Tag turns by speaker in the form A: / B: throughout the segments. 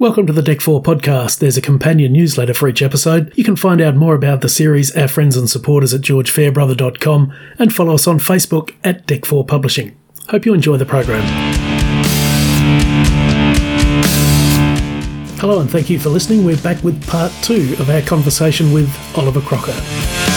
A: Welcome to the Dec4 podcast. There's a companion newsletter for each episode. You can find out more about the series, our friends and supporters at georgefairbrother.com, and follow us on Facebook at Dec4 Publishing. Hope you enjoy the program. Hello, and thank you for listening. We're back with part two of our conversation with Oliver Crocker.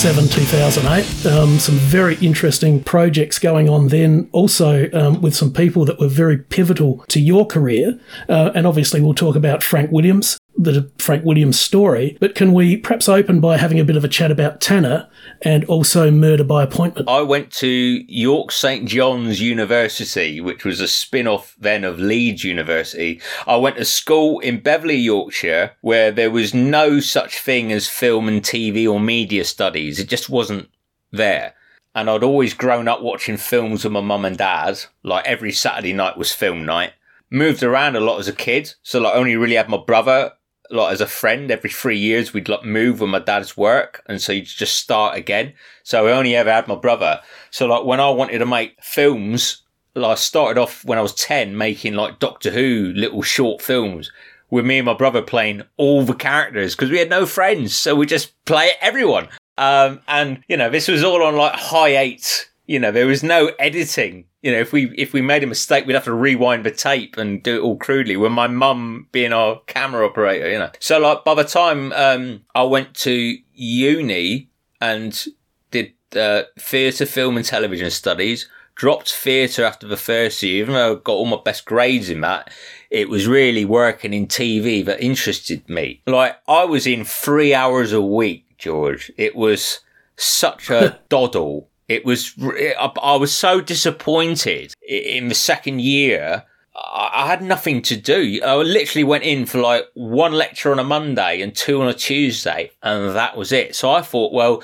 A: 2007, 2008. Um, some very interesting projects going on then, also um, with some people that were very pivotal to your career. Uh, and obviously, we'll talk about Frank Williams, the Frank Williams story. But can we perhaps open by having a bit of a chat about Tanner and also Murder by Appointment?
B: I went to York St John's University, which was a spin off then of Leeds University. I went to school in Beverley, Yorkshire, where there was no such thing as film and TV or media studies. It just wasn't there. And I'd always grown up watching films with my mum and dad. Like every Saturday night was film night. Moved around a lot as a kid. So like only really had my brother like as a friend every three years we'd like move with my dad's work and so you'd just start again. So i only ever had my brother. So like when i wanted to make films like i started off when i was 10 making like doctor who little short films with me and my brother playing all the characters because we had no friends so we just play everyone. Um, and you know this was all on like high eight you know there was no editing you know, if we if we made a mistake, we'd have to rewind the tape and do it all crudely. With my mum being our camera operator, you know. So like by the time um, I went to uni and did uh, theatre, film, and television studies, dropped theatre after the first year, even though I got all my best grades in that. It was really working in TV that interested me. Like I was in three hours a week, George. It was such a doddle it was, I was so disappointed in the second year. I had nothing to do. I literally went in for like one lecture on a Monday and two on a Tuesday, and that was it. So I thought, well,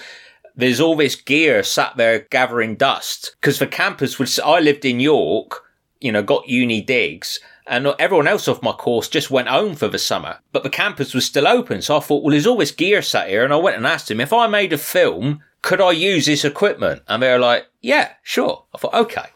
B: there's all this gear sat there gathering dust because the campus was. I lived in York, you know, got uni digs, and everyone else off my course just went home for the summer. But the campus was still open, so I thought, well, there's all this gear sat here, and I went and asked him if I made a film could I use this equipment? And they were like, yeah, sure. I thought, okay.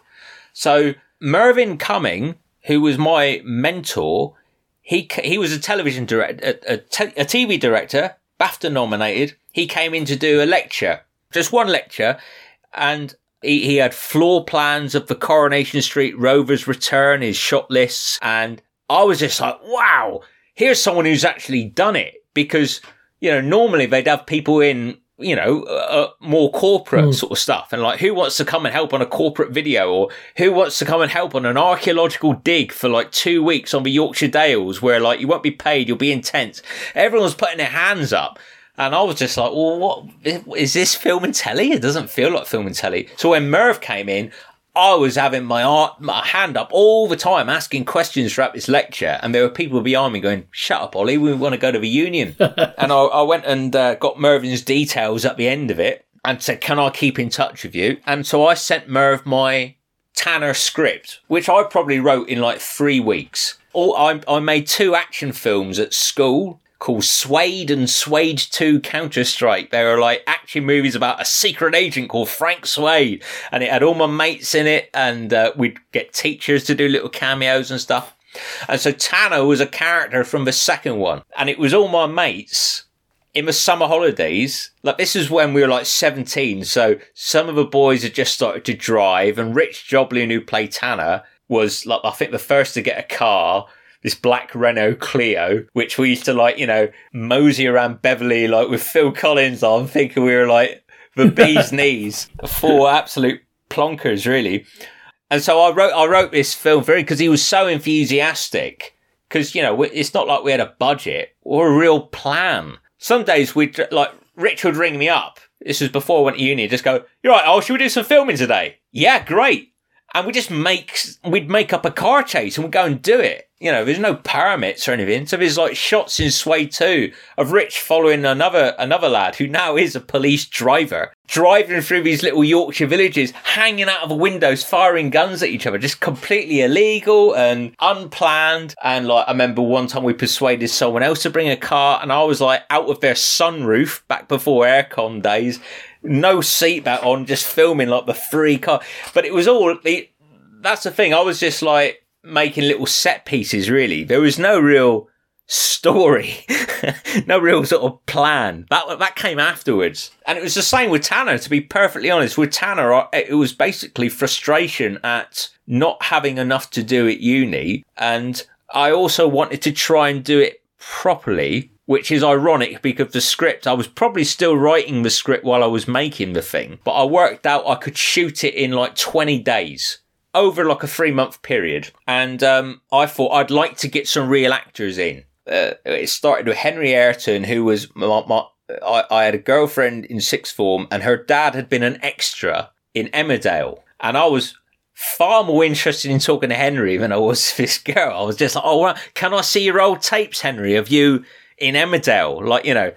B: So Mervyn Cumming, who was my mentor, he he was a television director, a, a, te- a TV director, BAFTA nominated. He came in to do a lecture, just one lecture, and he, he had floor plans of the Coronation Street Rovers return, his shot lists, and I was just like, wow, here's someone who's actually done it because you know normally they'd have people in you know, uh, uh, more corporate mm. sort of stuff. And like, who wants to come and help on a corporate video or who wants to come and help on an archaeological dig for like two weeks on the Yorkshire Dales where like you won't be paid, you'll be intense. Everyone's putting their hands up. And I was just like, well, what is this film and telly? It doesn't feel like film and telly. So when Merv came in, I was having my, art, my hand up all the time, asking questions throughout this lecture, and there were people behind me going, "Shut up, Ollie! We want to go to the union." and I, I, went and uh, got Mervyn's details at the end of it, and said, "Can I keep in touch with you?" And so I sent Merv my Tanner script, which I probably wrote in like three weeks. All I, I made two action films at school called Suede and Suede 2 Counter Strike. They were like action movies about a secret agent called Frank Suede. And it had all my mates in it, and uh, we'd get teachers to do little cameos and stuff. And so Tanner was a character from the second one. And it was all my mates in the summer holidays. Like, this is when we were like 17. So some of the boys had just started to drive, and Rich Joblin, who played Tanner, was like, I think the first to get a car this black Renault Clio, which we used to like, you know, mosey around Beverley like with Phil Collins on, thinking we were like the bee's knees, four absolute plonkers, really. And so I wrote, I wrote this film very because he was so enthusiastic. Because you know, it's not like we had a budget or a real plan. Some days we'd like Rich would ring me up. This was before I went to uni. Just go, you're right. Oh, should we do some filming today? Yeah, great. And we just make we'd make up a car chase and we'd go and do it you know, there's no paramits or anything. So there's like shots in Suede 2 of Rich following another another lad who now is a police driver. driving through these little Yorkshire villages, hanging out of the windows, firing guns at each other, just completely illegal and unplanned. And like, I remember one time we persuaded someone else to bring a car, and I was like out of their sunroof back before aircon days, no seatbelt on, just filming like the free car. But it was all. the, that's the thing. I was just like making little set pieces. Really, there was no real story, no real sort of plan. That that came afterwards, and it was the same with Tanner. To be perfectly honest, with Tanner, it was basically frustration at not having enough to do at uni, and I also wanted to try and do it properly. Which is ironic because the script, I was probably still writing the script while I was making the thing, but I worked out I could shoot it in like 20 days over like a three month period. And um, I thought I'd like to get some real actors in uh, it started with Henry Ayrton, who was my, my I, I, had a girlfriend in sixth form, and her dad had been an extra in Emmerdale, and I was far more interested in talking to Henry than I was this girl. I was just like, "Oh, can I see your old tapes, Henry, of you in Emmerdale?" Like you know.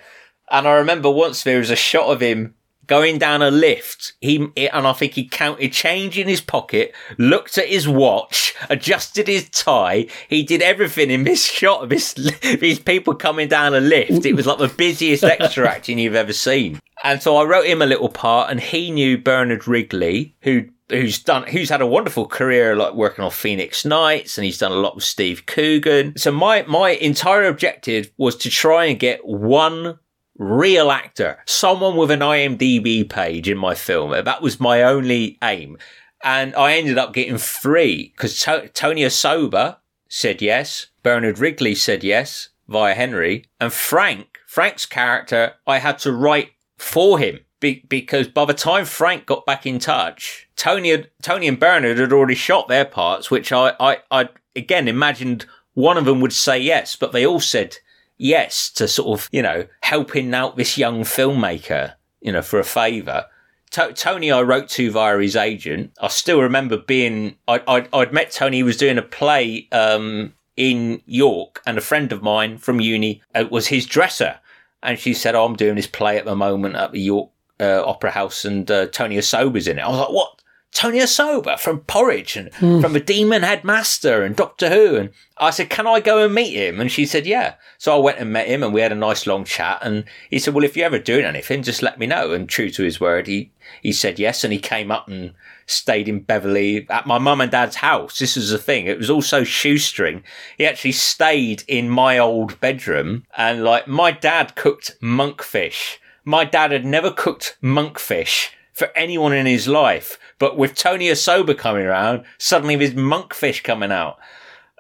B: And I remember once there was a shot of him going down a lift. He and I think he counted change in his pocket, looked at his watch, adjusted his tie. He did everything in this shot of this these people coming down a lift. It was like the busiest extra acting you've ever seen. And so I wrote him a little part, and he knew Bernard Wrigley, who who's done who's had a wonderful career like working on Phoenix Nights and he's done a lot with Steve Coogan. So my my entire objective was to try and get one real actor, someone with an IMDb page in my film. That was my only aim. And I ended up getting three because to- Tony Osoba said yes. Bernard Wrigley said yes via Henry. And Frank, Frank's character, I had to write for him be- because by the time Frank got back in touch, Tony, had, Tony and Bernard had already shot their parts, which I, I, I again imagined one of them would say yes, but they all said yes to sort of, you know, helping out this young filmmaker, you know, for a favour. T- Tony, I wrote to via his agent. I still remember being, I, I, I'd met Tony, he was doing a play, um, in York, and a friend of mine from uni uh, was his dresser. And she said, oh, I'm doing this play at the moment at the York uh, Opera House, and uh, Tony Osoba's in it. I was like, what? Tony Osoba from Porridge and mm. from the Demon Headmaster and Doctor Who. And I said, Can I go and meet him? And she said, Yeah. So I went and met him and we had a nice long chat. And he said, Well, if you're ever doing anything, just let me know. And true to his word, he, he said yes. And he came up and stayed in Beverley at my mum and dad's house. This was the thing. It was also shoestring. He actually stayed in my old bedroom and like my dad cooked monkfish. My dad had never cooked monkfish for anyone in his life. But with Tony Osoba coming around, suddenly there's monkfish coming out.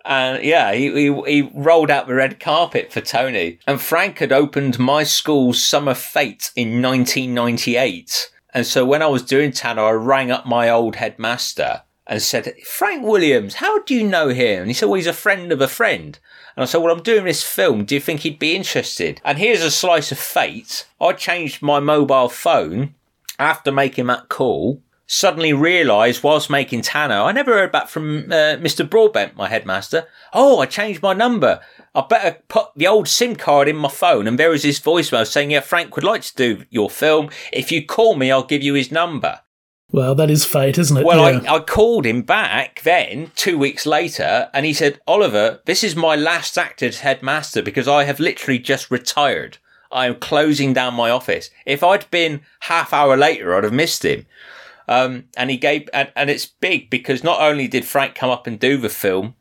B: And yeah, he, he, he, rolled out the red carpet for Tony. And Frank had opened my school's summer fete in 1998. And so when I was doing Tanner, I rang up my old headmaster and said, Frank Williams, how do you know him? And he said, well, he's a friend of a friend. And I said, well, I'm doing this film. Do you think he'd be interested? And here's a slice of fate. I changed my mobile phone after making that call, suddenly realised whilst making Tanner, I never heard back from uh, Mr. Broadbent, my headmaster. Oh, I changed my number. I better put the old SIM card in my phone. And there was his voicemail saying, yeah, Frank would like to do your film. If you call me, I'll give you his number.
A: Well, that is fate, isn't it?
B: Well, yeah. I, I called him back then, two weeks later, and he said, Oliver, this is my last actor's headmaster because I have literally just retired. I'm closing down my office. If I'd been half hour later, I'd have missed him. Um, and he gave, and, and it's big because not only did Frank come up and do the film,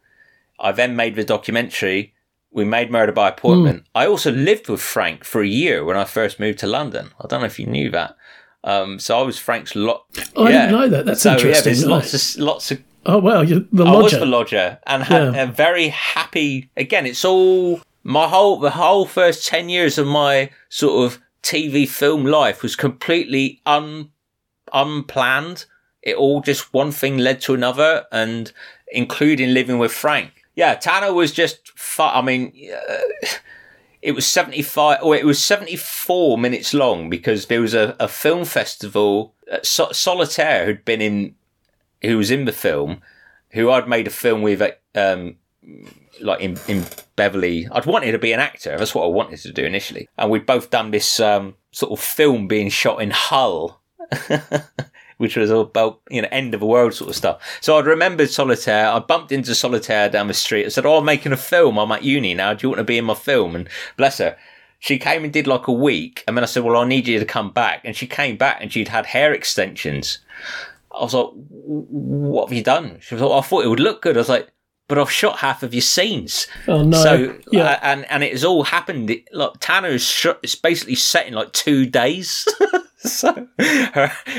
B: I then made the documentary. We made Murder by Appointment. Mm. I also lived with Frank for a year when I first moved to London. I don't know if you knew that. Um, so I was Frank's lot.
A: Oh, yeah. I didn't know that. That's so, interesting.
B: Yeah, there's lots of lots of.
A: Oh wow, you're the
B: lodger. I was the lodger and had yeah. a very happy. Again, it's all my whole the whole first 10 years of my sort of TV film life was completely un unplanned. It all just one thing led to another, and including living with Frank. Yeah, Tanner was just. Fu- I mean, uh, it was seventy five. Or it was seventy four minutes long because there was a, a film festival. Uh, so- Solitaire who'd been in, who was in the film, who I'd made a film with. Um, like in, in Beverley. I'd wanted to be an actor. That's what I wanted to do initially. And we'd both done this um, sort of film being shot in Hull which was about, you know, end of the world sort of stuff. So I'd remembered Solitaire. I bumped into Solitaire down the street. I said, Oh, I'm making a film. I'm at uni now. Do you want to be in my film? And bless her. She came and did like a week. And then I said, Well, I need you to come back. And she came back and she'd had hair extensions. I was like, What have you done? She was like, I thought it would look good. I was like, but I've shot half of your scenes.
A: Oh no!
B: So yeah, uh, and and it has all happened. It, like Tanner's shot, it's basically set in like two days. so,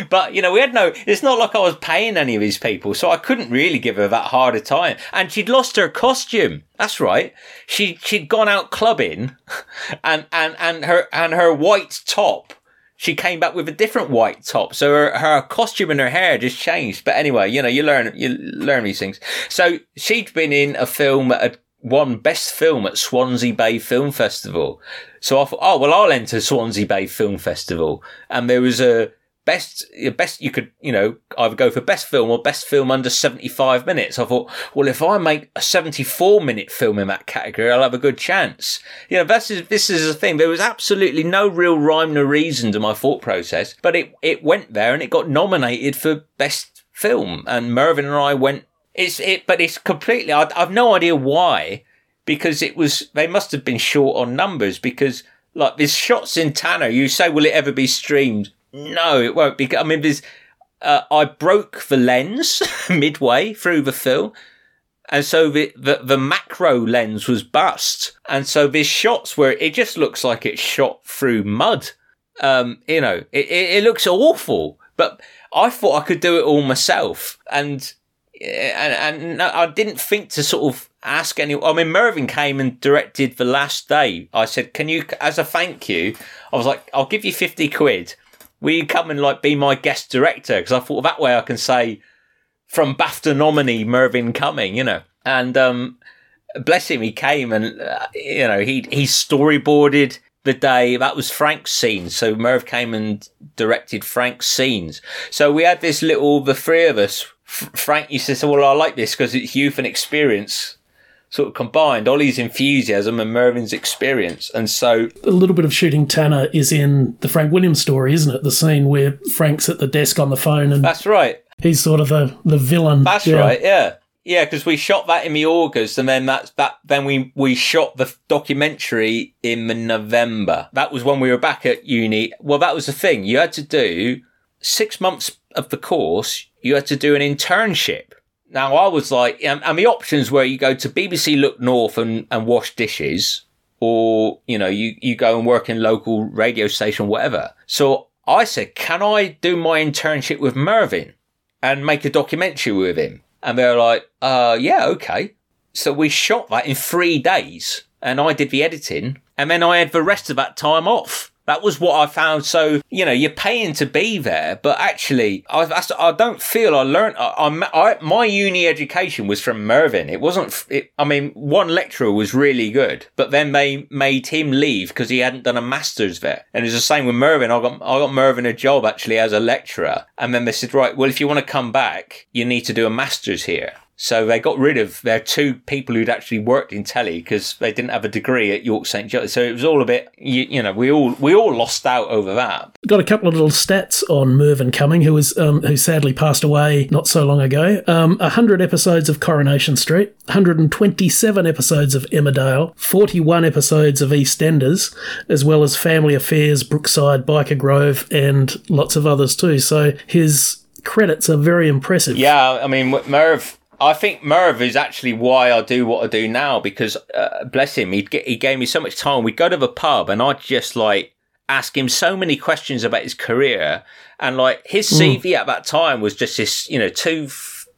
B: but you know, we had no. It's not like I was paying any of these people, so I couldn't really give her that hard a time. And she'd lost her costume. That's right. She she'd gone out clubbing, and and and her and her white top. She came back with a different white top, so her, her costume and her hair just changed. But anyway, you know, you learn you learn these things. So she'd been in a film at won best film at Swansea Bay Film Festival. So I thought, oh well, I'll enter Swansea Bay Film Festival, and there was a best best you could you know either go for best film or best film under 75 minutes i thought well if i make a 74 minute film in that category i'll have a good chance you know this is this is the thing there was absolutely no real rhyme or reason to my thought process but it it went there and it got nominated for best film and mervyn and i went it's it, but it's completely. I, I've no idea why, because it was they must have been short on numbers because like there's shots in Tanner. You say, will it ever be streamed? No, it won't. Because I mean, there's. Uh, I broke the lens midway through the film. And so the, the, the, macro lens was bust. And so there's shots where it just looks like it's shot through mud. Um, you know, it, it, it looks awful, but I thought I could do it all myself. And and, and I didn't think to sort of ask anyone. I mean, Mervyn came and directed the last day. I said, "Can you, as a thank you?" I was like, "I'll give you fifty quid. Will you come and like be my guest director?" Because I thought that way I can say, "From BAFTA nominee Mervyn Cumming," you know. And um, bless him, he came and uh, you know he he storyboarded the day that was Frank's scene. So Merv came and directed Frank's scenes. So we had this little, the three of us Frank used to say, "Well, I like this because it's youth and experience." Sort of combined, Ollie's enthusiasm and Mervyn's experience. And so.
A: A little bit of shooting Tanner is in the Frank Williams story, isn't it? The scene where Frank's at the desk on the phone and.
B: That's right.
A: He's sort of the, the villain.
B: That's yeah. right, yeah. Yeah, because we shot that in the August, and then that's that. Then we we shot the documentary in November. That was when we were back at uni. Well, that was the thing. You had to do six months of the course you had to do an internship. Now I was like, and the options were you go to BBC Look North and, and wash dishes, or you know you you go and work in local radio station, whatever. So I said, can I do my internship with Mervyn and make a documentary with him? And they're like, uh, yeah, okay. So we shot that in three days, and I did the editing, and then I had the rest of that time off. That was what I found. So, you know, you're paying to be there, but actually, I, I don't feel I learned. I, I, my uni education was from Mervyn. It wasn't, it, I mean, one lecturer was really good, but then they made him leave because he hadn't done a master's there. And it's the same with Mervyn. I got, I got Mervyn a job actually as a lecturer. And then they said, right, well, if you want to come back, you need to do a master's here. So they got rid of their two people who'd actually worked in telly because they didn't have a degree at York St Giles. So it was all a bit, you, you, know, we all we all lost out over that.
A: Got a couple of little stats on Mervyn Cumming, who was um, who sadly passed away not so long ago. Um, hundred episodes of Coronation Street, 127 episodes of Emmerdale, 41 episodes of EastEnders, as well as Family Affairs, Brookside, Byker Grove, and lots of others too. So his credits are very impressive.
B: Yeah, I mean, Merv I think Merv is actually why I do what I do now because, uh, bless him, he he gave me so much time. We'd go to the pub and I'd just like ask him so many questions about his career and like his CV mm. at that time was just this, you know, two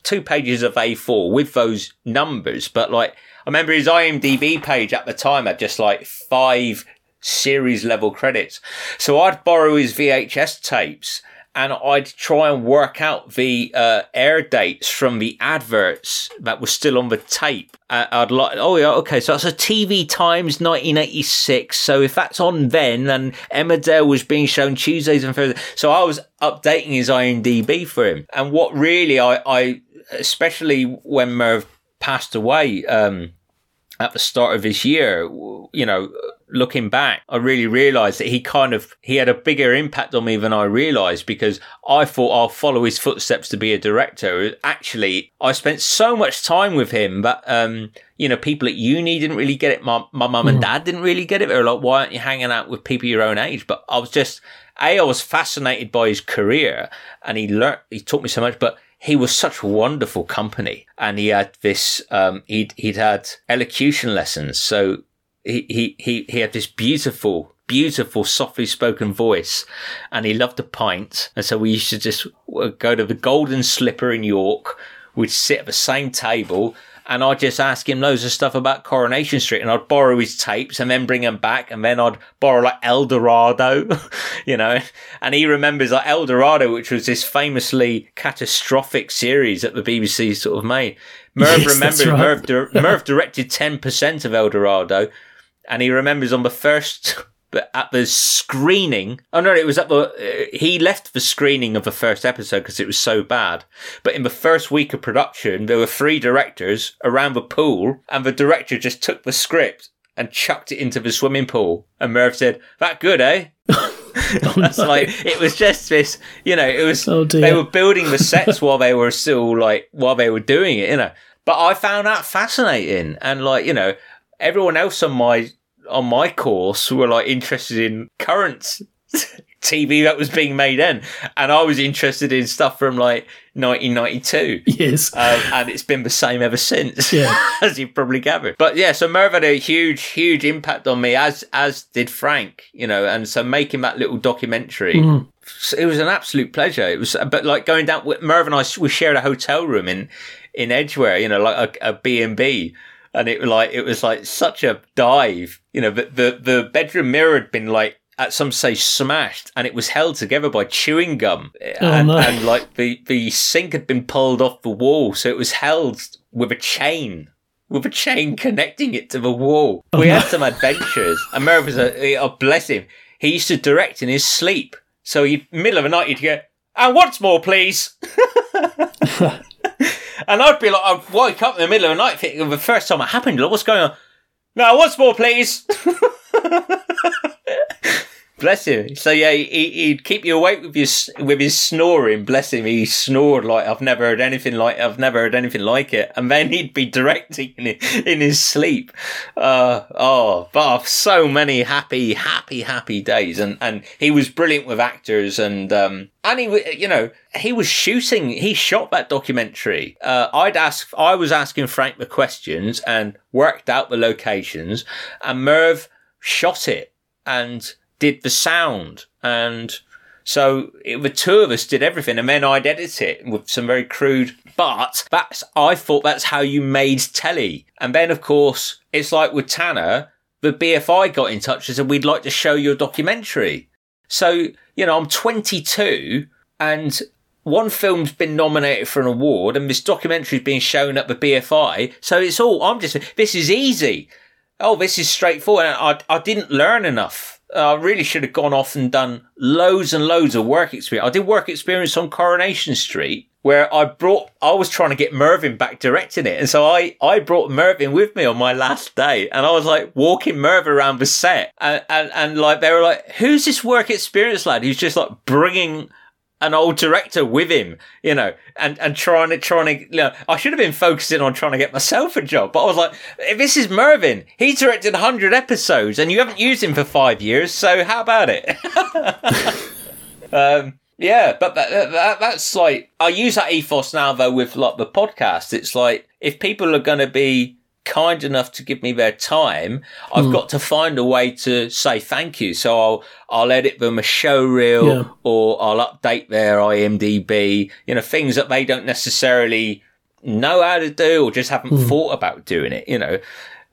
B: two pages of A4 with those numbers. But like, I remember his IMDb page at the time had just like five series level credits. So I'd borrow his VHS tapes and I'd try and work out the uh, air dates from the adverts that were still on the tape. Uh, I'd like, oh yeah, okay, so that's a TV Times 1986. So if that's on then, then Emmerdale was being shown Tuesdays and Thursdays. So I was updating his IMDb for him. And what really I, I especially when Merv passed away um, at the start of this year, you know, looking back, I really realized that he kind of, he had a bigger impact on me than I realized because I thought I'll follow his footsteps to be a director. Actually, I spent so much time with him that, um, you know, people at uni didn't really get it. My, my mum and dad didn't really get it. They were like, why aren't you hanging out with people your own age? But I was just, A, I was fascinated by his career and he learned, he taught me so much, but he was such wonderful company and he had this, um, he'd, he'd had elocution lessons. So he, he, he, he had this beautiful, beautiful, softly spoken voice and he loved a pint. And so we used to just uh, go to the Golden Slipper in York. We'd sit at the same table and I'd just ask him loads of stuff about Coronation Street and I'd borrow his tapes and then bring them back and then I'd borrow like Eldorado, you know, and he remembers like Eldorado, which was this famously catastrophic series that the BBC sort of made. Merv yes, remembers, right. Merv, di- Merv directed 10% of Eldorado and he remembers on the first at the screening, oh no, it was at the, uh, he left the screening of the first episode because it was so bad. But in the first week of production, there were three directors around the pool and the director just took the script and chucked it into the swimming pool. And Merv said, that good, eh? That's like it was just this, you know. It was oh, they were building the sets while they were still like while they were doing it, you know. But I found that fascinating, and like you know, everyone else on my on my course were like interested in current TV that was being made then, and I was interested in stuff from like 1992.
A: Yes,
B: um, and it's been the same ever since. Yeah, as you've probably gathered. But yeah, so Merv had a huge, huge impact on me, as as did Frank. You know, and so making that little documentary. Mm. It was an absolute pleasure. It was, but like going down with Merv and I, we shared a hotel room in in Edgware. You know, like a, a B and B and it like it was like such a dive. You know, the the, the bedroom mirror had been like at some stage smashed and it was held together by chewing gum oh, and, no. and like the the sink had been pulled off the wall so it was held with a chain with a chain connecting it to the wall oh, we no. had some adventures and Merv was a oh, bless him he used to direct in his sleep so he middle of the night he'd go and what's more please And I'd be like, I'd wake up in the middle of the night thinking, the first time it happened, like, what's going on? Now, once more, please. Bless him. So yeah, he, would keep you awake with his with his snoring. Bless him. He snored like I've never heard anything like I've never heard anything like it. And then he'd be directing in, in his sleep. Uh, oh, but so many happy, happy, happy days. And and he was brilliant with actors. And um, and he, you know, he was shooting. He shot that documentary. Uh, I'd ask. I was asking Frank the questions and worked out the locations. And Merv shot it and did the sound and so it, the two of us did everything and then I'd edit it with some very crude but that's I thought that's how you made telly. And then of course it's like with Tanner, the BFI got in touch and said we'd like to show your documentary. So, you know, I'm 22 and one film's been nominated for an award and this documentary's being shown at the BFI. So it's all, I'm just, this is easy. Oh, this is straightforward. I, I didn't learn enough I really should have gone off and done loads and loads of work experience. I did work experience on Coronation Street where I brought, I was trying to get Mervyn back directing it. And so I, I brought Mervyn with me on my last day and I was like walking Mervyn around the set and, and, and like, they were like, who's this work experience lad who's just like bringing an old director with him, you know, and, and trying to, trying to, you know, I should have been focusing on trying to get myself a job, but I was like, this is Mervyn. He's directed 100 episodes and you haven't used him for five years, so how about it? um, yeah, but that, that, that's like, I use that ethos now though with like the podcast. It's like, if people are going to be kind enough to give me their time, I've mm. got to find a way to say thank you. So I'll I'll edit them a show reel yeah. or I'll update their IMDb, you know, things that they don't necessarily know how to do or just haven't mm. thought about doing it, you know.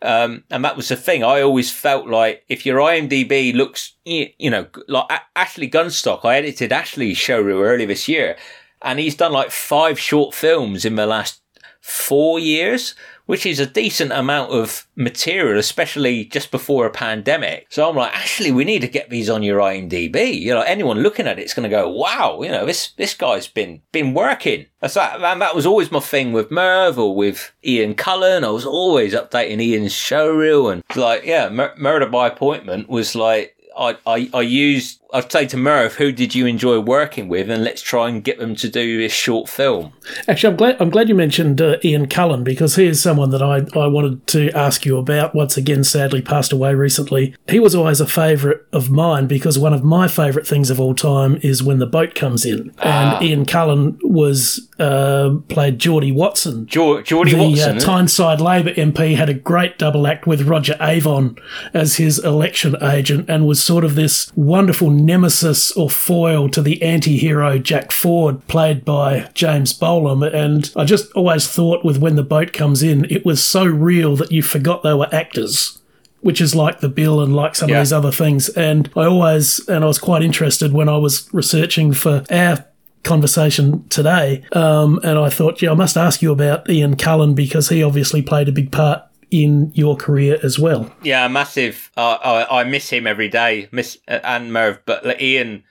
B: Um, and that was the thing. I always felt like if your IMDb looks, you know, like Ashley Gunstock, I edited Ashley's show reel earlier this year and he's done like five short films in the last four years which is a decent amount of material, especially just before a pandemic. So I'm like, actually, we need to get these on your IMDb. You know, anyone looking at it's going to go, wow, you know, this this guy's been been working. That's that, and that was always my thing with Merv or with Ian Cullen. I was always updating Ian's showreel and like, yeah, Mur- Murder by Appointment was like I, I, I used, I'd say to Merv, who did you enjoy working with? And let's try and get them to do this short film.
A: Actually, I'm glad, I'm glad you mentioned uh, Ian Cullen because he is someone that I, I wanted to ask you about. Once again, sadly passed away recently. He was always a favourite of mine because one of my favourite things of all time is when the boat comes in. Ah. And Ian Cullen was uh, played Geordie Watson.
B: Geordie the, Watson.
A: Uh, Tyneside Labor MP had a great double act with Roger Avon as his election agent and was sort of this wonderful nemesis or foil to the anti hero Jack Ford, played by James Bolam. And I just always thought with When the Boat Comes In, it was so real that you forgot they were actors which is like the bill and like some yeah. of these other things. And I always, and I was quite interested when I was researching for our conversation today. Um, and I thought, yeah, I must ask you about Ian Cullen because he obviously played a big part in your career as well.
B: Yeah, massive. Uh, I, I miss him every day, miss uh, and Merv. But like, Ian,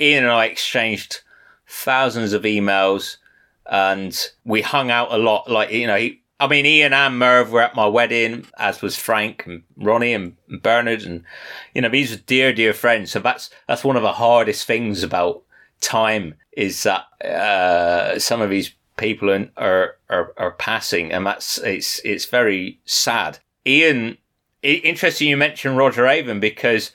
B: Ian and I exchanged thousands of emails, and we hung out a lot. Like you know, he, I mean, Ian and Merv were at my wedding, as was Frank and Ronnie and Bernard, and you know, these are dear, dear friends. So that's that's one of the hardest things about time is that uh, some of these people are, are are passing, and that's it's it's very sad. Ian, interesting you mentioned Roger Avon because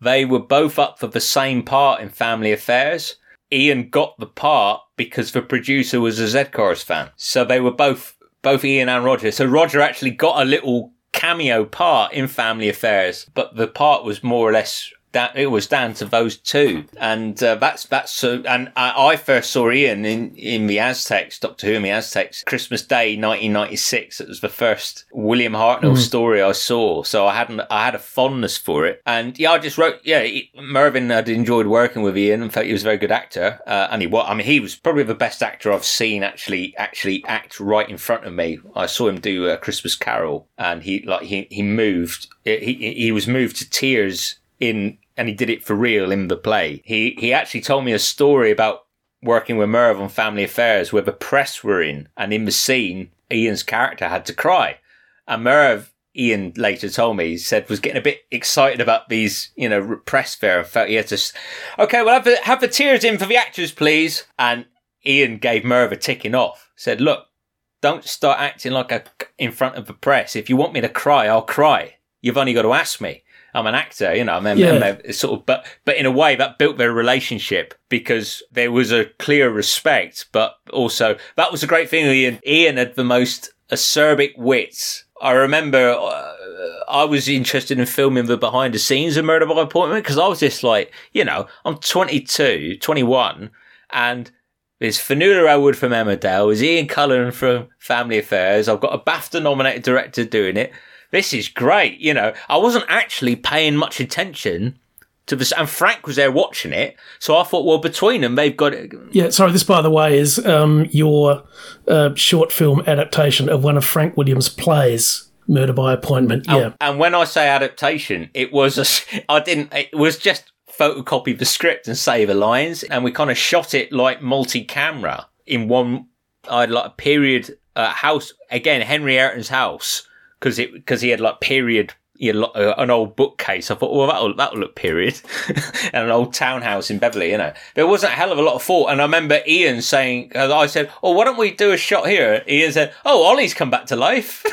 B: they were both up for the same part in Family Affairs. Ian got the part because the producer was a Z Cars fan, so they were both both Ian and Roger. So Roger actually got a little cameo part in Family Affairs, but the part was more or less that it was down to those two, and uh, that's that's uh, and I, I, first saw Ian in in the Aztecs, Doctor Who in the Aztecs, Christmas Day, 1996. It was the first William Hartnell mm. story I saw, so I hadn't I had a fondness for it, and yeah, I just wrote yeah. Mervyn had enjoyed working with Ian and felt he was a very good actor, uh, and he was. I mean, he was probably the best actor I've seen actually actually act right in front of me. I saw him do a Christmas Carol, and he like he he moved. He he was moved to tears in and he did it for real in the play. He he actually told me a story about working with Merv on Family Affairs where the press were in, and in the scene, Ian's character had to cry, and Merv. Ian later told me he said was getting a bit excited about these, you know, press fair and felt he had to. Okay, well have the, have the tears in for the actors, please. And Ian gave Merv a ticking off. Said, look, don't start acting like a in front of the press. If you want me to cry, I'll cry. You've only got to ask me. I'm an actor, you know, then, yeah. sort of, but, but in a way that built their relationship because there was a clear respect, but also that was a great thing. Ian, Ian had the most acerbic wits. I remember uh, I was interested in filming the behind the scenes of Murder by Appointment because I was just like, you know, I'm 22, 21, and there's Fionnuala Ellwood from Emmerdale, there's Ian Cullen from Family Affairs. I've got a BAFTA nominated director doing it this is great. You know, I wasn't actually paying much attention to this, and Frank was there watching it. So I thought, well, between them, they've got it.
A: Yeah, sorry. This, by the way, is um, your uh, short film adaptation of one of Frank Williams' plays. Murder by Appointment. Yeah.
B: And, and when I say adaptation, it was a, I didn't. It was just photocopy the script and save the lines, and we kind of shot it like multi-camera in one. I had like a period uh, house again, Henry Ayrton's house because it because he had like period you know, uh, an old bookcase. I thought, well, that'll that'll look period, and an old townhouse in Beverley. You know, there wasn't a hell of a lot of thought. And I remember Ian saying, I said, "Oh, why don't we do a shot here?" Ian said, "Oh, Ollie's come back to life,"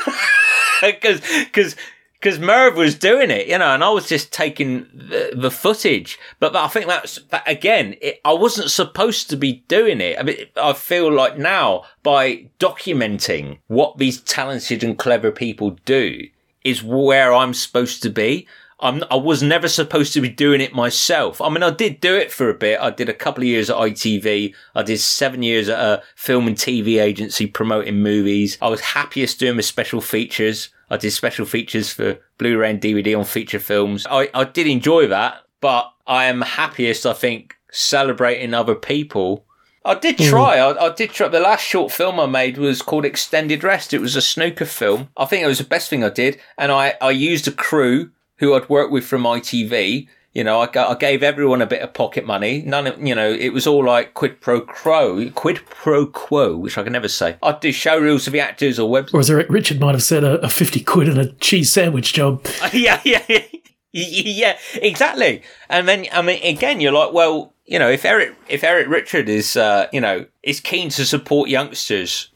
B: because because Merv was doing it, you know, and I was just taking the, the footage. But, but, I think that's that again. It, I wasn't supposed to be doing it. I mean, I feel like now by documenting what these talented and clever people do is where I'm supposed to be. I'm, I was never supposed to be doing it myself. I mean, I did do it for a bit. I did a couple of years at ITV. I did seven years at a film and TV agency promoting movies. I was happiest doing my special features. I did special features for Blu-ray and DVD on feature films. I, I did enjoy that, but I am happiest, I think, celebrating other people I did hmm. try. I, I did try. The last short film I made was called Extended Rest. It was a snooker film. I think it was the best thing I did. And I, I used a crew who I'd worked with from ITV. You know, I, I gave everyone a bit of pocket money. None of, you know, it was all like quid pro quo, quid pro quo, which I can never say. I'd do show reels for the actors or web.
A: Or as Eric Richard might have said, a, a 50 quid and a cheese sandwich job.
B: yeah, yeah, yeah. Yeah, exactly. And then, I mean, again, you're like, well, you know, if Eric, if Eric Richard is, uh, you know, is keen to support youngsters,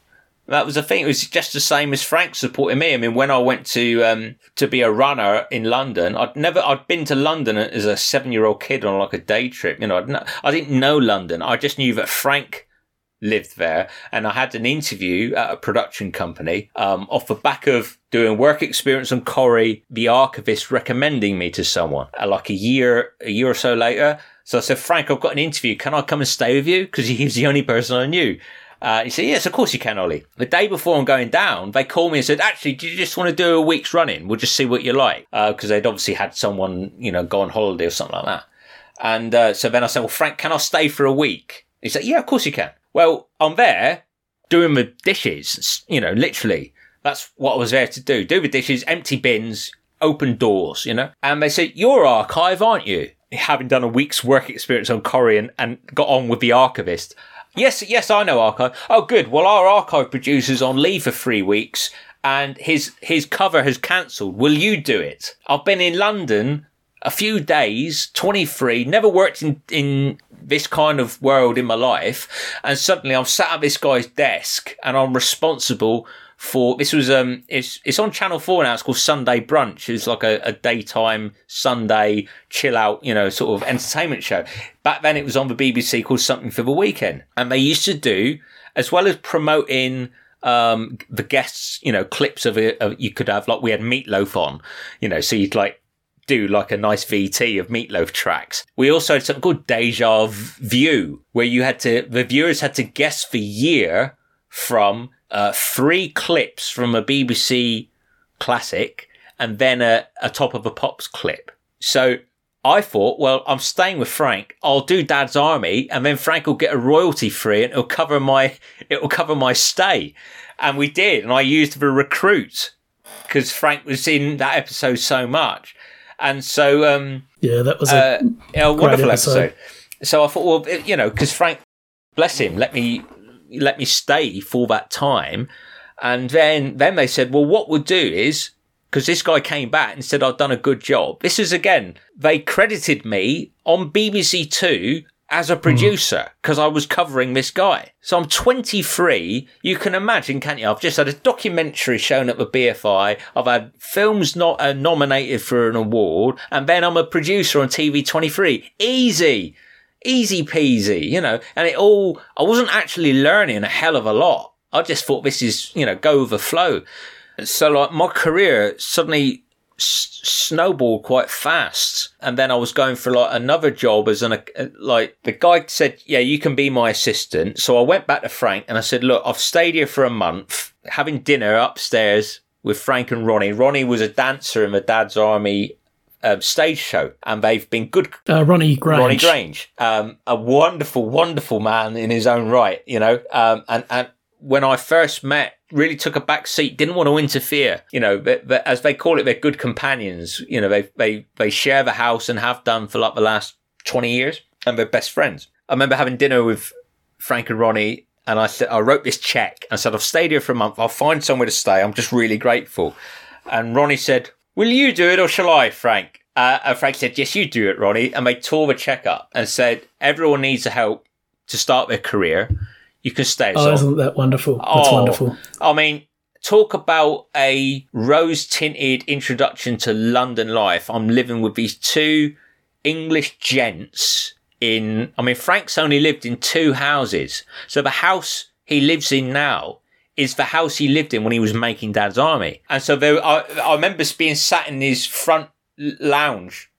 B: that was the thing. It was just the same as Frank supporting me. I mean, when I went to um, to be a runner in London, I'd never, I'd been to London as a seven year old kid on like a day trip. You know, I'd not, I didn't know London. I just knew that Frank lived there, and I had an interview at a production company um, off the back of doing work experience on Corrie, the archivist recommending me to someone. Uh, like a year, a year or so later, so I said, Frank, I've got an interview. Can I come and stay with you? Because he was the only person I knew. Uh, he said, yes, of course you can, Ollie. The day before I'm going down, they called me and said, actually, do you just want to do a week's running? We'll just see what you like. Because uh, they'd obviously had someone, you know, go on holiday or something like that. And uh, so then I said, well, Frank, can I stay for a week? He said, yeah, of course you can. Well, I'm there doing the dishes, you know, literally. That's what I was there to do. Do the dishes, empty bins, open doors, you know? And they said, you're archive, aren't you? having done a week's work experience on Corrie and, and got on with the archivist. Yes, yes, I know archive. Oh, good. Well, our archive producer's on leave for three weeks and his, his cover has cancelled. Will you do it? I've been in London a few days, 23, never worked in, in this kind of world in my life. And suddenly I'm sat at this guy's desk and I'm responsible for this was um it's it's on Channel Four now. It's called Sunday Brunch. It's like a, a daytime Sunday chill out, you know, sort of entertainment show. Back then, it was on the BBC called Something for the Weekend, and they used to do as well as promoting um the guests, you know, clips of it. You could have like we had Meatloaf on, you know, so you'd like do like a nice VT of Meatloaf tracks. We also had something called Deja View, where you had to the viewers had to guess the year from uh, three clips from a BBC classic and then a, a top of a pops clip. So I thought, well, I'm staying with Frank. I'll do Dad's Army, and then Frank will get a royalty free, and it'll cover my it'll cover my stay. And we did, and I used the recruit because Frank was in that episode so much, and so um,
A: yeah, that was a, uh,
B: a wonderful episode. episode. So I thought, well, you know, because Frank, bless him, let me let me stay for that time. And then, then they said, well, what we'll do is, because this guy came back and said, I've done a good job. This is again, they credited me on BBC Two as a producer because mm. I was covering this guy. So I'm 23. You can imagine, can't you? I've just had a documentary shown at the BFI. I've had films not uh, nominated for an award, and then I'm a producer on TV 23. Easy easy peasy, you know, and it all, I wasn't actually learning a hell of a lot. I just thought this is, you know, go with the flow. So like my career suddenly s- snowballed quite fast. And then I was going for like another job as an, like the guy said, yeah, you can be my assistant. So I went back to Frank and I said, look, I've stayed here for a month having dinner upstairs with Frank and Ronnie. Ronnie was a dancer in the Dad's Army um, stage show, and they've been good.
A: Uh, Ronnie Grange.
B: Ronnie Grange, um, a wonderful, wonderful man in his own right, you know. Um, and and when I first met, really took a back seat, didn't want to interfere. You know, but, but as they call it, they're good companions. You know, they they they share the house and have done for like the last twenty years, and they're best friends. I remember having dinner with Frank and Ronnie. And I said, I wrote this check and said, I've stayed here for a month. I'll find somewhere to stay. I'm just really grateful. And Ronnie said, Will you do it or shall I, Frank? Uh, and Frank said, Yes, you do it, Ronnie. And they tore the check up and said, Everyone needs a help to start their career. You can stay.
A: Oh, isn't that wonderful? That's oh, wonderful.
B: I mean, talk about a rose tinted introduction to London life. I'm living with these two English gents in, I mean, Frank's only lived in two houses. So the house he lives in now is the house he lived in when he was making Dad's Army. And so there, I, I remember being sat in his front lounge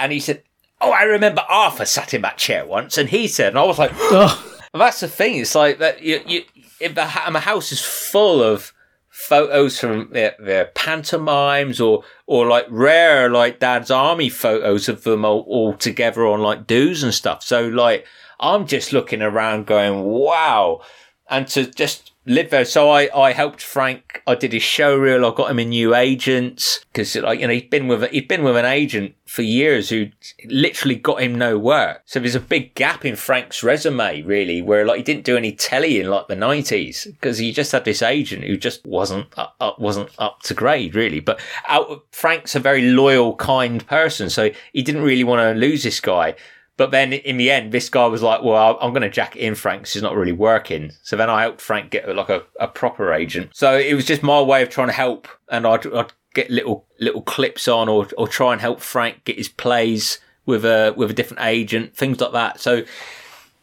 B: and he said, Oh, I remember Arthur sat in that chair once. And he said, and I was like, oh. That's the thing. It's like that you, you, if the, my house is full of photos from their, their pantomimes or, or like rare, like Dad's Army photos of them all, all together on like do's and stuff. So like, I'm just looking around going, wow. And to just there. So I, I helped Frank. I did his show reel. I got him a new agent because like, you know, he'd been with, he'd been with an agent for years who literally got him no work. So there's a big gap in Frank's resume, really, where like he didn't do any telly in like the nineties because he just had this agent who just wasn't up, wasn't up to grade, really. But out, Frank's a very loyal, kind person, so he didn't really want to lose this guy. But then in the end, this guy was like, well, I'm going to jack it in Frank because he's not really working. So then I helped Frank get like a, a proper agent. So it was just my way of trying to help. And I'd, I'd get little, little clips on or, or try and help Frank get his plays with a, with a different agent, things like that. So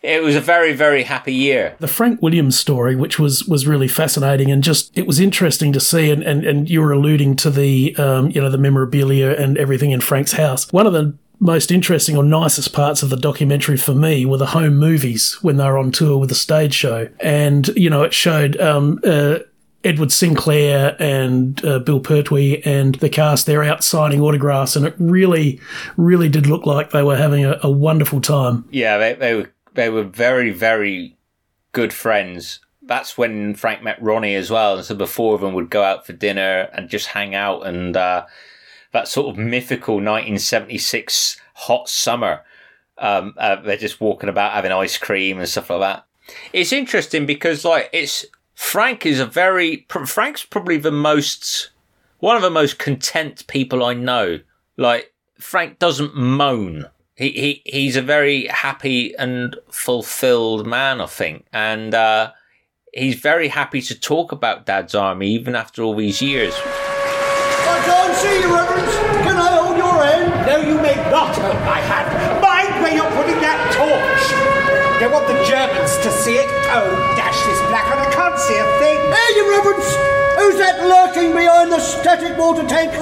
B: it was a very very happy year
A: the frank williams story which was was really fascinating and just it was interesting to see and and, and you were alluding to the um, you know the memorabilia and everything in frank's house one of the most interesting or nicest parts of the documentary for me were the home movies when they were on tour with the stage show. And, you know, it showed um, uh, Edward Sinclair and uh, Bill Pertwee and the cast, they're out signing autographs. And it really, really did look like they were having a, a wonderful time.
B: Yeah, they, they, were, they were very, very good friends. That's when Frank met Ronnie as well. And so the four of them would go out for dinner and just hang out and, uh, that sort of mythical 1976 hot summer. Um, uh, they're just walking about having ice cream and stuff like that. It's interesting because like it's Frank is a very Frank's probably the most one of the most content people I know. Like Frank doesn't moan. He he he's a very happy and fulfilled man, I think, and uh, he's very happy to talk about Dad's Army even after all these years.
C: I can't see you, Reverend. Can I hold your hand?
D: No, you may not hold my hand. Mind where you're putting that torch. They want the Germans to see it. Oh, dash this black and I can't see a thing.
C: Hey, your reverence. Who's that lurking behind the static water tank?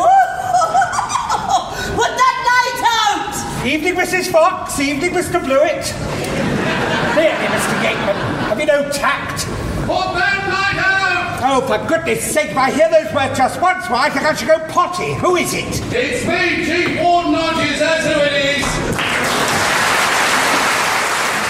E: Put that light out!
D: Evening, Mrs. Fox. Evening, Mr. Blewett. Really, Mr. Gateman. Have you no tact?
F: Put that light out!
D: Oh, for goodness sake, if I hear those words just once more, I think I should go potty. Who is it?
F: It's me, Chief Warden Hodges, that's who it is.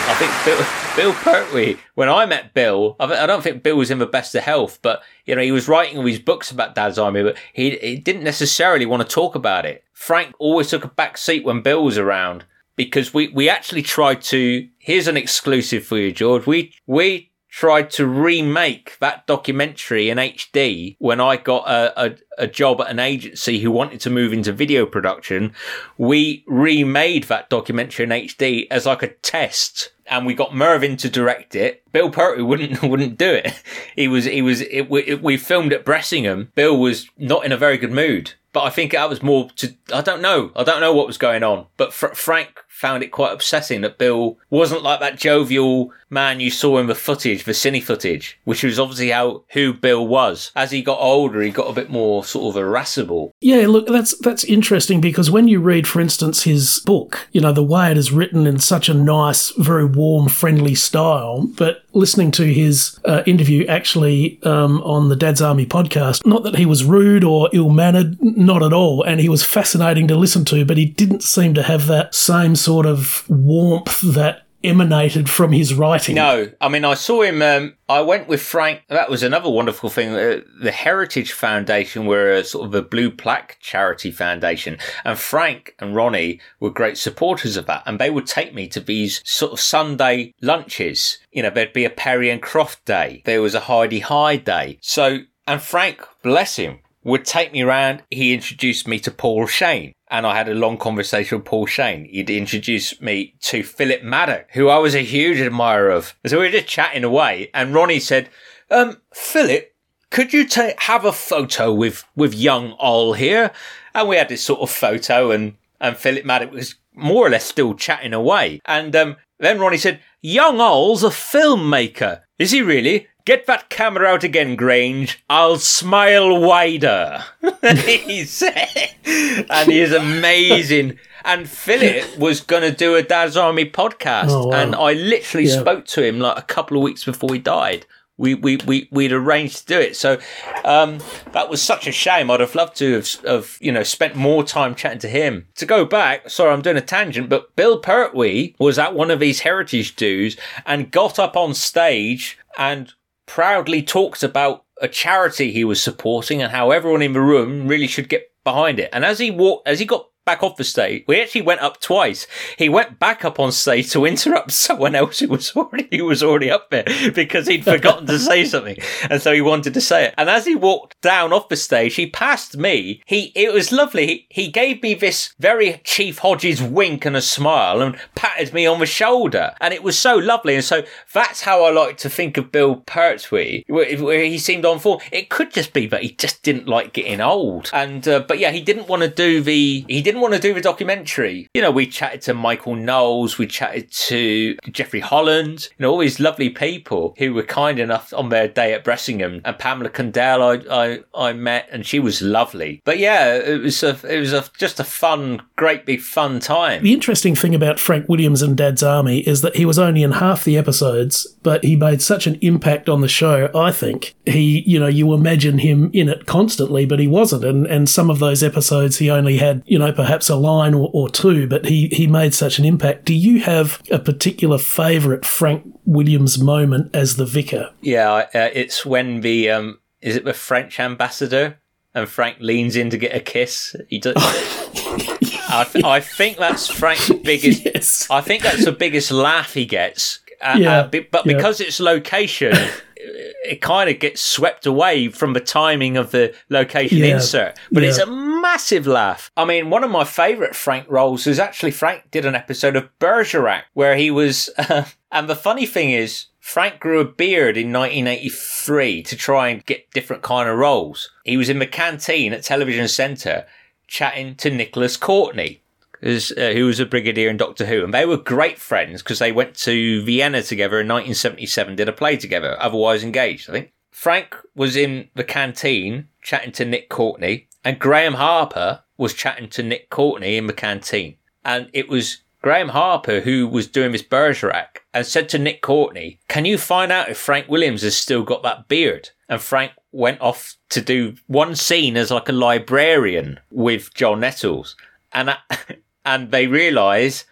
B: I think Bill, Bill Pertwee, when I met Bill, I don't think Bill was in the best of health, but, you know, he was writing all these books about Dad's Army, but he, he didn't necessarily want to talk about it. Frank always took a back seat when Bill was around because we, we actually tried to, here's an exclusive for you, George. We, we tried to remake that documentary in HD when I got a, a, a, job at an agency who wanted to move into video production. We remade that documentary in HD as like a test and we got Mervyn to direct it. Bill Pertwee wouldn't wouldn't do it. He was he was it, we, we filmed at Bressingham. Bill was not in a very good mood, but I think that was more to I don't know I don't know what was going on. But Fr- Frank found it quite upsetting that Bill wasn't like that jovial man you saw in the footage, the cine footage, which was obviously how who Bill was. As he got older, he got a bit more sort of irascible.
A: Yeah, look, that's that's interesting because when you read, for instance, his book, you know, the way it is written in such a nice, very warm, friendly style, but listening to his uh, interview actually um, on the Dad's Army podcast, not that he was rude or ill mannered, not at all, and he was fascinating to listen to, but he didn't seem to have that same sort sort of warmth that emanated from his writing.
B: No, I mean, I saw him. Um, I went with Frank. That was another wonderful thing. Uh, the Heritage Foundation were a sort of a blue plaque charity foundation, and Frank and Ronnie were great supporters of that. And they would take me to these sort of Sunday lunches. You know, there'd be a Perry and Croft day. There was a Hi-de-Hi day. So, and Frank, bless him, would take me around. He introduced me to Paul Shane and I had a long conversation with Paul Shane. He'd introduced me to Philip Madoc, who I was a huge admirer of. So we were just chatting away, and Ronnie said, um, Philip, could you ta- have a photo with, with young Ol here? And we had this sort of photo, and, and Philip Madoc was more or less still chatting away. And um, then Ronnie said, Young Ol's a filmmaker. Is he really? Get that camera out again, Grange. I'll smile wider. he said. And he is amazing. And Philip was going to do a Dad's Army podcast. Oh, wow. And I literally yeah. spoke to him like a couple of weeks before he died we, we, we, we'd arranged to do it. So um, that was such a shame. I'd have loved to have, have, you know, spent more time chatting to him. To go back, sorry, I'm doing a tangent, but Bill Pertwee was at one of these heritage dues and got up on stage and proudly talked about a charity he was supporting and how everyone in the room really should get behind it. And as he walked, as he got back off the stage. We actually went up twice. He went back up on stage to interrupt someone else who was already who was already up there because he'd forgotten to say something, and so he wanted to say it. And as he walked down off the stage, he passed me. He it was lovely. He, he gave me this very Chief Hodges wink and a smile and patted me on the shoulder, and it was so lovely. And so that's how I like to think of Bill Pertwee, where, where he seemed on form. It could just be that he just didn't like getting old, and uh, but yeah, he didn't want to do the he didn't want to do the documentary. You know, we chatted to Michael Knowles, we chatted to Jeffrey Holland, you know, all these lovely people who were kind enough on their day at Bressingham. And Pamela Cundell, I, I, I met, and she was lovely. But yeah, it was a, it was a, just a fun, great big fun time.
A: The interesting thing about Frank Williams and Dad's Army is that he was only in half the episodes, but he made such an impact on the show, I think. He, you know, you imagine him in it constantly, but he wasn't. And, and some of those episodes he only had, you know, perhaps a line or, or two, but he, he made such an impact. Do you have a particular favourite Frank Williams moment as the vicar?
B: Yeah, uh, it's when the, um, is it the French ambassador? And Frank leans in to get a kiss. He does. I, th- I think that's Frank's biggest.
A: Yes.
B: I think that's the biggest laugh he gets. Uh,
A: Yeah,
B: uh, be- but
A: yeah.
B: because it's location, it kind of gets swept away from the timing of the location
A: Yeah,
B: insert. But it's a massive laugh. I mean, one of my favourite Frank roles is actually Frank did an episode of Bergerac where he was. and the funny thing is, Frank grew a beard in 1983 to try and get different kind of roles. He was in the canteen at Television Centre chatting to Nicholas Courtney uh, who was a brigadier in Doctor Who, and they were great friends because they went to Vienna together in 1977, did a play together, otherwise engaged, I think. Frank was in the canteen chatting to Nick Courtney, and Graeme Harper was chatting to Nick Courtney in the canteen. And it was Graeme Harper who was doing this Bergerac and said to Nick Courtney, Can you find out if Frank Williams has still got that beard? And Frank went off to do one scene as like a librarian with John Nettles. And, uh, and they realise,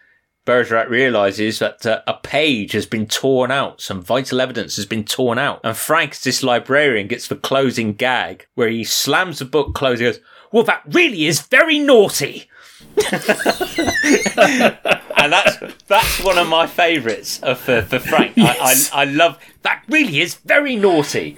B: Bergerac realises that uh, a page has been torn out. Some vital evidence has been torn out. And Frank, this librarian, gets the closing gag where he slams the book closed and goes, Well, that really is very naughty. and that's that's one of my favourites uh, for for Frank.
A: Yes.
B: I, I I love that. Really is very naughty.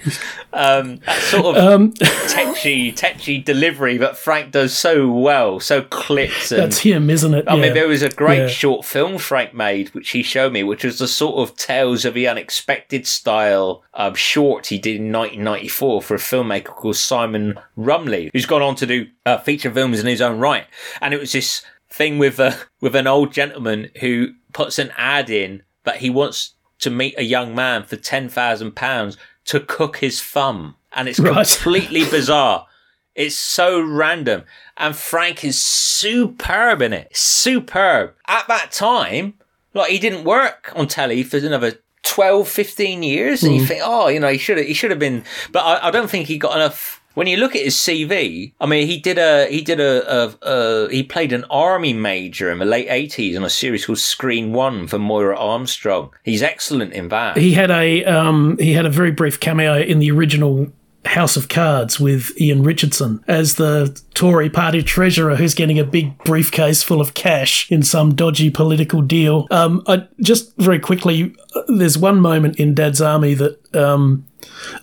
B: Um, that sort of
A: Um,
B: tetchy tetchy delivery that Frank does so well, so clipped. And,
A: That's him, isn't it?
B: I
A: Yeah.
B: mean, there was a great
A: Yeah.
B: short film Frank made, which he showed me, which was the sort of Tales of the Unexpected style um, short he did in 1994 for a filmmaker called Simon Rumley, who's gone on to do uh, feature films in his own right. And it was this thing with a, with an old gentleman who puts an ad in that he wants to meet a young man for ten thousand pounds to cook his thumb, and it's
A: Right.
B: completely bizarre. It's so random. And Frank is superb in it. Superb. At that time, like he didn't work on telly for another 12, 15 years. And you mm. think, oh, you know, he should have, he should have been, but I, I don't think he got enough. When you look at his CV, I mean, he did a, he did a, a, a he played an army major in the late 80s on a series called Screen One for Moira Armstrong. He's excellent in that.
A: He had a um, he had a very brief cameo in the original House of Cards with Ian Richardson as the Tory party treasurer who's getting a big briefcase full of cash in some dodgy political deal. Um, I just very quickly, uh, there's one moment in Dad's Army that um,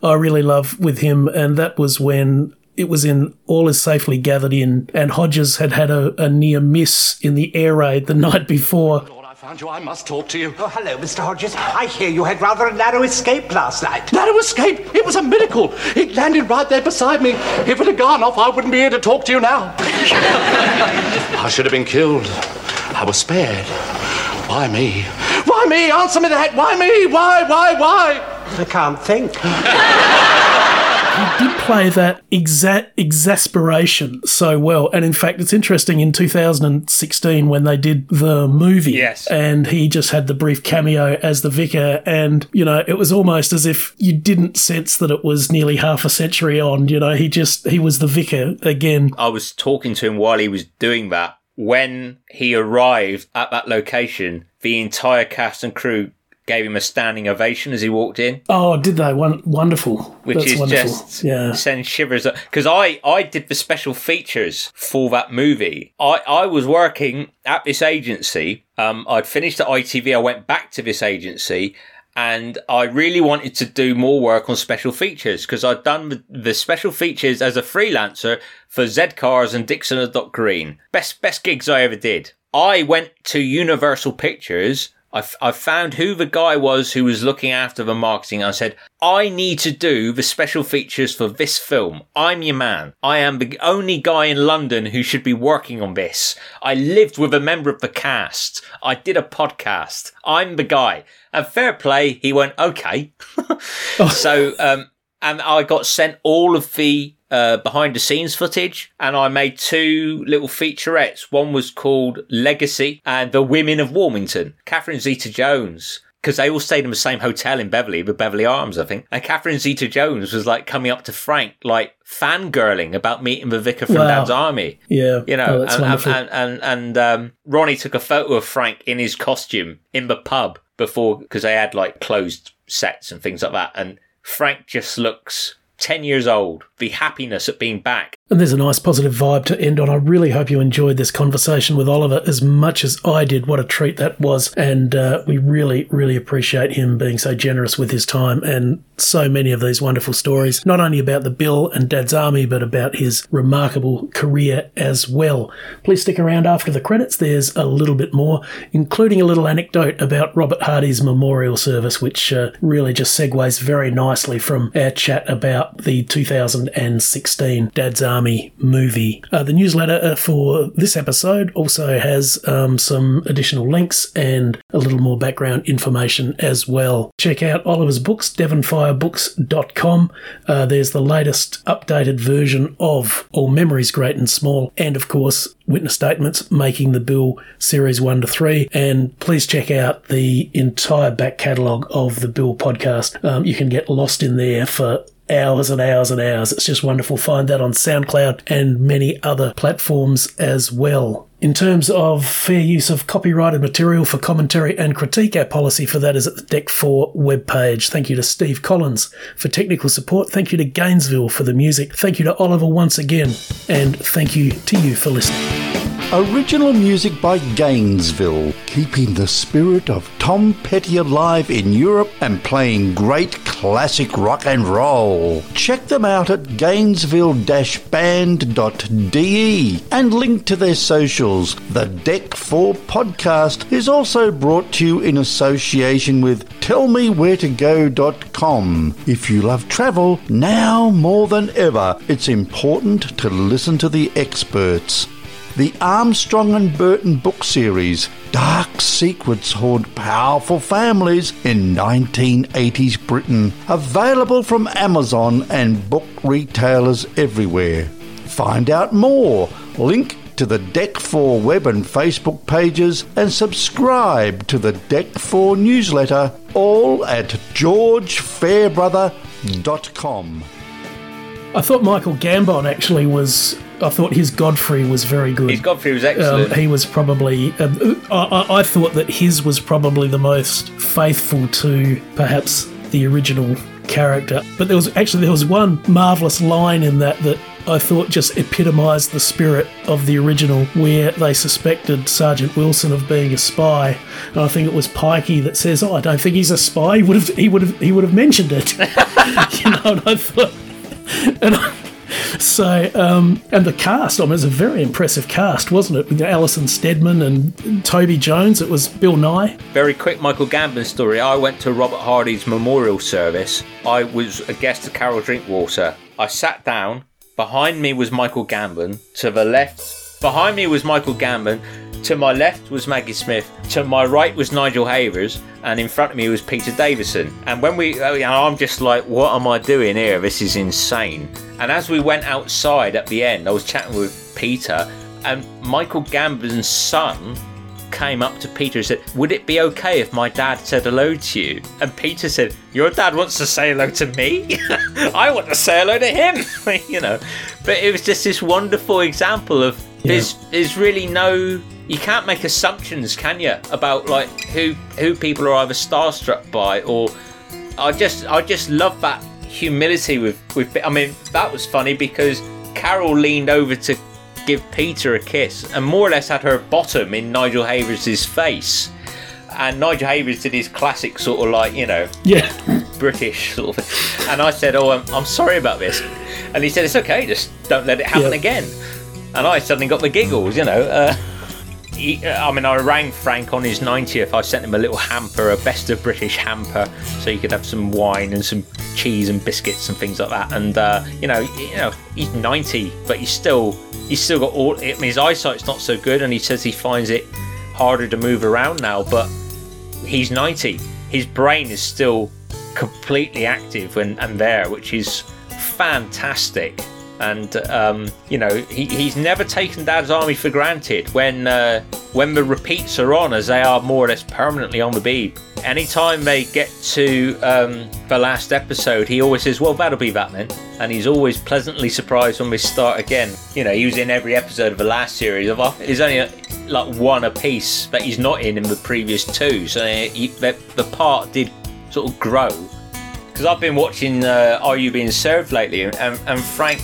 A: I really love with him, and that was when. It was in All Is Safely Gathered In, and Hodges had had a, a near miss in the air raid the night before.
E: Lord, I found you. I must talk to you.
D: Oh, hello, Mr. Hodges. I hear you had rather a narrow escape last night.
E: Narrow escape! It was a miracle! It landed right there beside me. If it had gone off, I wouldn't be here to talk to you now. I should have been killed. I was spared. Why me? Why me? Answer me that! Why me? Why, why, why?
D: I can't think.
A: He did play that exa- exasperation so well. And in fact, it's interesting in 2016 when they did the movie.
B: Yes.
A: And he just had the brief cameo as the vicar. And, you know, it was almost as if you didn't sense that it was nearly half a century on. You know, he just, he was the vicar again.
B: I was talking to him while he was doing that. When he arrived at that location, the entire cast and crew gave him a standing ovation as he walked in,
A: Oh, did they? Won- wonderful.
B: which
A: That's
B: is
A: wonderful.
B: just
A: yeah.
B: sends shivers. Because I, I did the special features for that movie. I, I was working at this agency. Um, I'd finished at ITV. I went back to this agency. And I really wanted to do more work on special features because I'd done the, the special features as a freelancer for Z Cars and Dixon and Dock Green. Best best gigs I ever did. I went to Universal Pictures. I, found who the guy was who was looking after the marketing. I said, I need to do the special features for this film. I'm your man. I am the only guy in London who should be working on this. I lived with a member of the cast. I did a podcast. I'm the guy. And fair play, he went, okay. so, um, and I got sent all of the uh, behind the scenes footage and I made two little featurettes. One was called Legacy and The Women of Warmington. Catherine Zeta Jones. Because they all stayed in the same hotel in Beverley, the Beverley Arms, I think. And Catherine Zeta Jones was like coming up to Frank, like fangirling about meeting the vicar from
A: Wow.
B: Dad's army.
A: Yeah.
B: You know,
A: Oh,
B: and, and, and, and um, Ronnie took a photo of Frank in his costume in the pub before, because they had like closed sets and things like that. And Frank just looks 10 years old. The happiness at being back.
A: And there's a nice positive vibe to end on. I really hope you enjoyed this conversation with Oliver as much as I did. What a treat that was. And uh, we really, really appreciate him being so generous with his time and so many of these wonderful stories, not only about the Bill and Dad's Army, but about his remarkable career as well. Please stick around after the credits. There's a little bit more, including a little anecdote about Robert Hardy's memorial service, which uh, really just segues very nicely from our chat about the 2016 Dad's Army movie. Uh, the newsletter uh, for this episode also has um, some additional links and a little more background information as well. Check out Oliver's books, devonfirebooks.com. Uh, there's the latest updated version of All Memories Great and Small, and of course, witness statements making the bill series 1 to 3 and please check out the entire back catalogue of the bill podcast um, you can get lost in there for hours and hours and hours it's just wonderful find that on soundcloud and many other platforms as well in terms of fair use of copyrighted material for commentary and critique, our policy for that is at the Dec4 webpage. Thank you to Steve Collins for technical support. Thank you to Gainesville for the music. Thank you to Oliver once again. And thank you to you for listening.
G: Original music by Gainesville, keeping the spirit of Tom Petty alive in Europe and playing great classic rock and roll. Check them out at gainesville-band.de and link to their socials. The Dec4 podcast is also brought to you in association with tellmewheretogo.com. If you love travel, now more than ever, it's important to listen to the experts. The Armstrong and Burton book series, Dark Secrets Haunt Powerful Families in 1980s Britain, available from Amazon and book retailers everywhere. Find out more. Link to the Dec4 web and Facebook pages and subscribe to the Dec4 newsletter, all at georgefairbrother.com.
A: I thought Michael Gambon actually was. I thought his Godfrey was very good.
B: His Godfrey was
A: Um,
B: excellent.
A: he was probably. Um, I, I- I thought that his was probably the most faithful to perhaps the original character. But there was actually there was one marvelous line in that that I thought just epitomised the spirit of the original, where they suspected Sergeant Wilson of being a spy, and I think it was Pikey that says, "Oh, I don't think he's a spy." He would have he would have he would have mentioned it. you know, and I thought, and I, so, um, and the cast, I mean, it was a very impressive cast, wasn't it? With Alison Steadman and Toby Jones. It was Bill Nighy.
B: Very quick Michael Gambon story. I went to Robert Hardy's memorial service. I was a guest of Carol Drinkwater. I sat down. Behind me was Michael Gambon. To the left, behind me was Michael Gambon. To my left was Maggie Smith. To my right was Nigel Havers, and in front of me was Peter Davison. And when we, oh, I'm just like, what am I doing here? This is insane. And as we went outside at the end, I was chatting with Peter, and Michael Gambon's son came up to Peter and said, Would it be okay if my dad said hello to you? And Peter said, Your dad wants to say hello to me? I want to say hello to him, you know. But it was just this wonderful example of there's there's really no you can't make assumptions, can you, about like who who people are either starstruck by or I just I just love that humility with with I mean that was funny because Carol leaned over to give Peter a kiss and more or less had her bottom in Nigel Havers' face. And Nigel Havers did his classic sort of like, you know,
A: Yeah.
B: British sort of thing. And I said, Oh, I'm, I'm sorry about this. And he said, It's okay, just don't let it happen
A: Yeah.
B: again. And I suddenly got the giggles, you know. Uh, he, uh, I mean, I rang Frank on his 90th. I sent him a little hamper, a best of British hamper, so he could have some wine and some cheese and biscuits and things like that. And uh, you know, you know, he's 90, but he's still he's still got all. I mean, his eyesight's not so good, and he says he finds it harder to move around now. But he's 90. His brain is still completely active and, and there, which is fantastic. And um, you know, he, he's never taken Dad's army for granted. When uh, when the repeats are on, as they are more or less permanently on the Beeb, anytime they get to um, the last episode, he always says, "Well, that'll be that then." And he's always pleasantly surprised when we start again. You know, he was in every episode of the last series. Of there's only uh, like one a piece that he's not in in the previous two, so he, the, the part did sort of grow because I've been watching uh, Are You Being Served lately, and, and Frank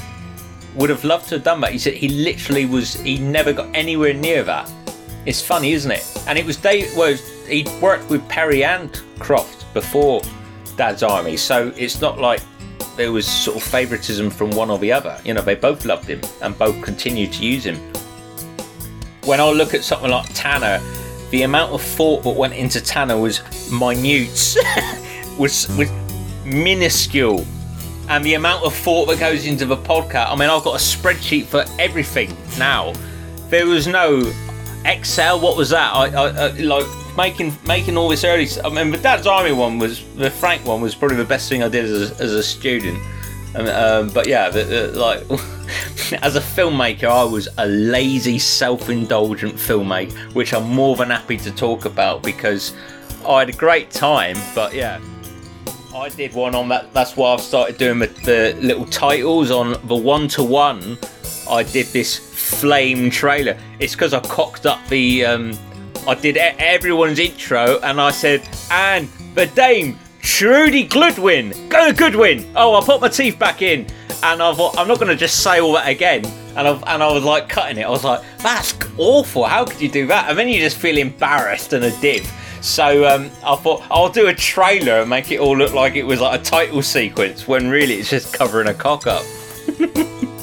B: would have loved to have done that. He said he literally was, he never got anywhere near that. It's funny, isn't it? And it was Dave, well, he worked with Perry and Croft before Dad's Army, so it's not like there was sort of favouritism from one or the other. You know, they both loved him and both continued to use him. When I look at something like Tanner, the amount of thought that went into Tanner was minute, was was minuscule, and the amount of thought that goes into the podcast. I mean, I've got a spreadsheet for everything now. There was no Excel. What was that? I, I, I like making making all this early. I mean, the Dad's Army one was the Frank one was probably the best thing I did as a, as a student. Um, um, but yeah, the, the, like as a filmmaker, I was a lazy, self-indulgent filmmaker, which I'm more than happy to talk about because I had a great time. But yeah, I did one on that. That's why I've started doing the, the little titles on the one-to-one. I did this flame trailer. It's because I cocked up the. Um, I did everyone's intro, and I said, "And the Dame Trudie Goodwin, go Goodwin." Oh, I put my teeth back in, and I thought I'm not going to just say all that again. And I and I was like cutting it. I was like, "That's awful. How could you do that?" And then you just feel embarrassed and a div. So um, I thought I'll do a trailer and make it all look like it was like a title sequence when really it's just covering a cock up.